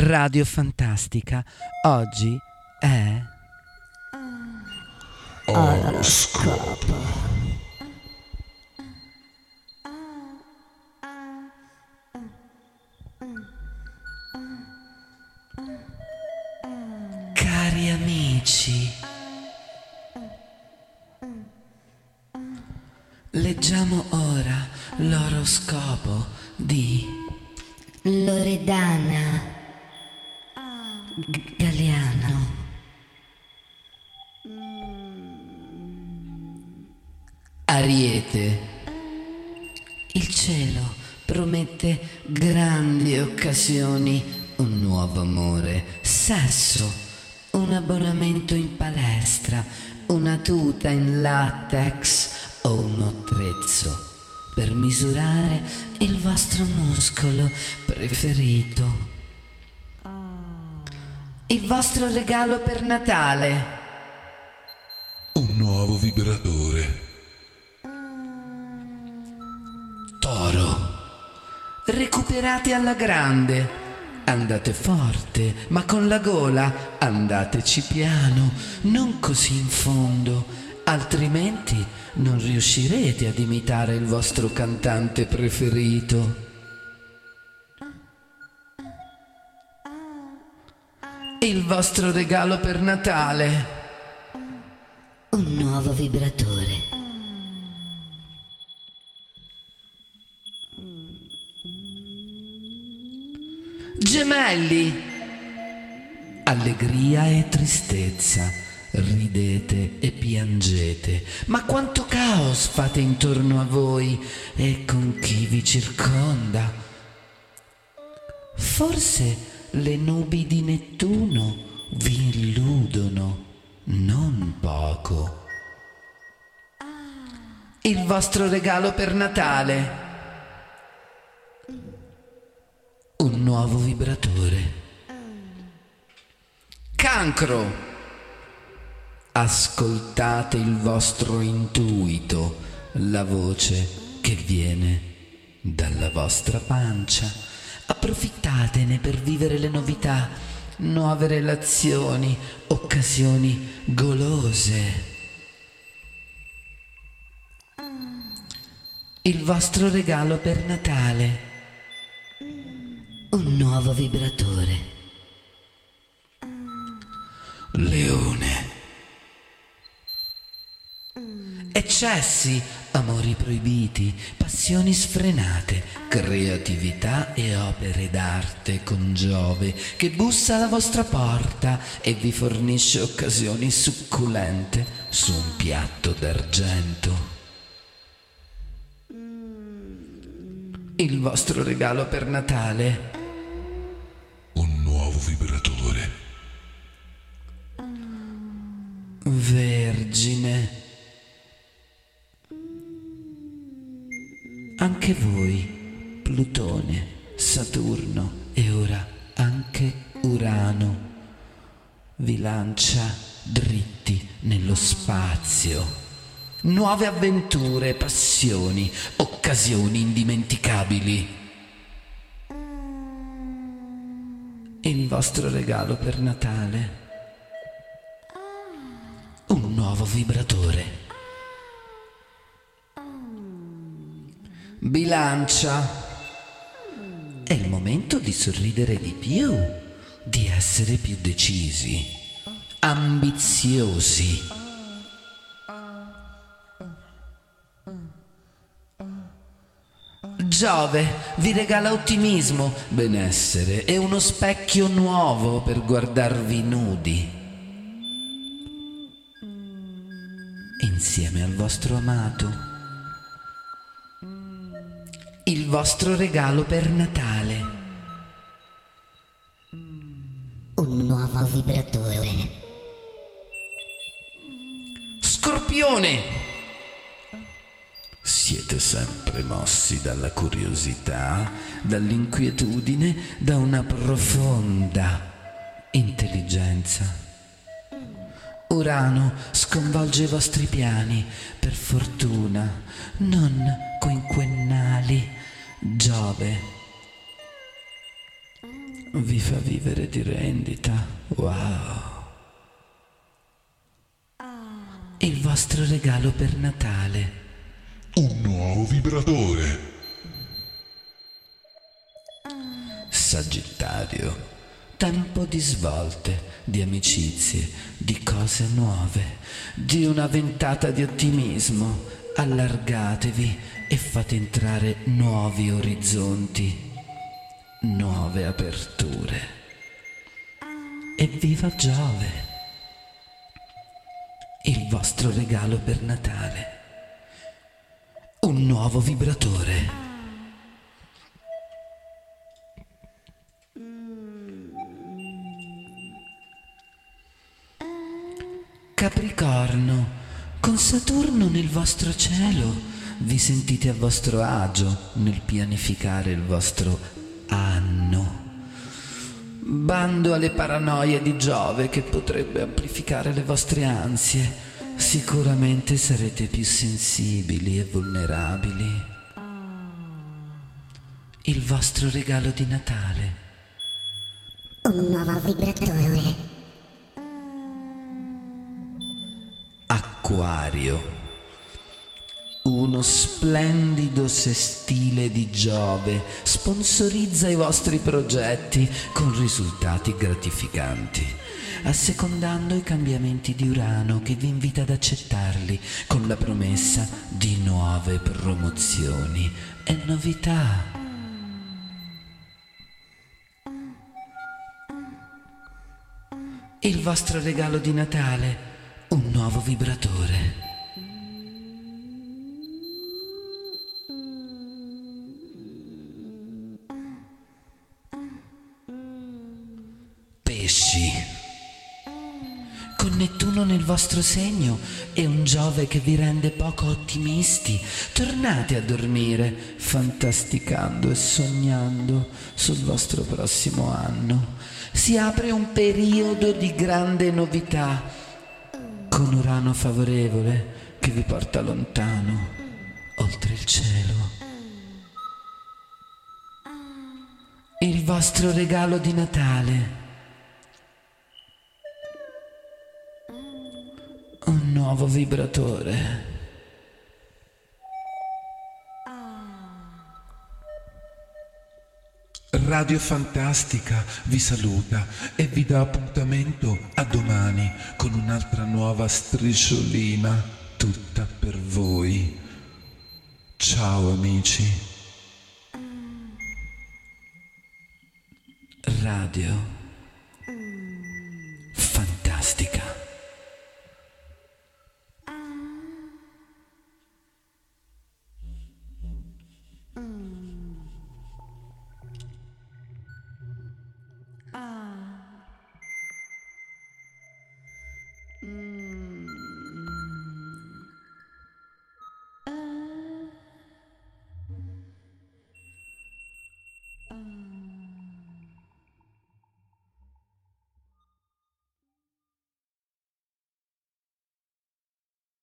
Radio Fantastica. Oggi è... Oroscopo. Cari amici, leggiamo ora l'oroscopo di Loredana Galeano. Ariete. Il cielo promette grandi occasioni, un nuovo amore, sesso, un abbonamento in palestra, una tuta in latex o un attrezzo per misurare il vostro muscolo preferito. Il vostro regalo per Natale. Un nuovo vibratore. Toro. Recuperate alla grande. Andate forte, ma con la gola andateci piano, non così in fondo, altrimenti non riuscirete ad imitare il vostro cantante preferito. Il vostro regalo per Natale. Un nuovo vibratore. Gemelli. Allegria e tristezza. Ridete e piangete, ma quanto caos fate intorno a voi e con chi vi circonda. Forse le nubi di Nettuno vi illudono, non poco. Il vostro regalo per Natale. Un nuovo vibratore. Cancro. Ascoltate il vostro intuito, la voce che viene dalla vostra pancia. Approfittatene per vivere le novità, nuove relazioni, occasioni golose. Il vostro regalo per Natale. Un nuovo vibratore. Leone. Eccessi, amori proibiti, passioni sfrenate, creatività e opere d'arte con Giove che bussa alla vostra porta e vi fornisce occasioni succulente su un piatto d'argento. Il vostro regalo per Natale. Un nuovo vibratore. Saturno e ora anche Urano, vi lancia dritti nello spazio. Nuove avventure, passioni, occasioni indimenticabili. Il vostro regalo per Natale. Un nuovo vibratore. Bilancia. Momento di sorridere di più, di essere più decisi, ambiziosi. Giove vi regala ottimismo, benessere e uno specchio nuovo per guardarvi nudi. Insieme al vostro amato. Il vostro regalo per Natale. Vibratore. Scorpione! Siete sempre mossi dalla curiosità, dall'inquietudine, da una profonda intelligenza. Urano sconvolge i vostri piani, per fortuna, non quinquennali. Giove vi fa vivere di rendita. Wow. Il vostro regalo per Natale. Un nuovo vibratore. Sagittario. Tempo di svolte, di amicizie, di cose nuove, di una ventata di ottimismo. Allargatevi e fate entrare nuovi orizzonti, nuove aperture. Evviva Giove! Il vostro regalo per Natale. Un nuovo vibratore. Capricorno, con Saturno nel vostro cielo, vi sentite a vostro agio nel pianificare il vostro anno. Bando alle paranoie di Giove che potrebbe amplificare le vostre ansie. Sicuramente sarete più sensibili e vulnerabili. Il vostro regalo di Natale. Un nuovo vibratore. Acquario. Uno splendido sestile di Giove sponsorizza i vostri progetti con risultati gratificanti, assecondando i cambiamenti di Urano che vi invita ad accettarli con la promessa di nuove promozioni e novità. Il vostro regalo di Natale, un nuovo vibratore. Pesci. Con Nettuno nel vostro segno e un Giove che vi rende poco ottimisti, tornate a dormire, fantasticando e sognando sul vostro prossimo anno. Si apre un periodo di grande novità, con Urano favorevole che vi porta lontano, oltre il cielo. Il vostro regalo di Natale. Un nuovo vibratore. Radio Fantastica vi saluta e vi dà appuntamento a domani con un'altra nuova strisciolina tutta per voi. Ciao amici. Radio.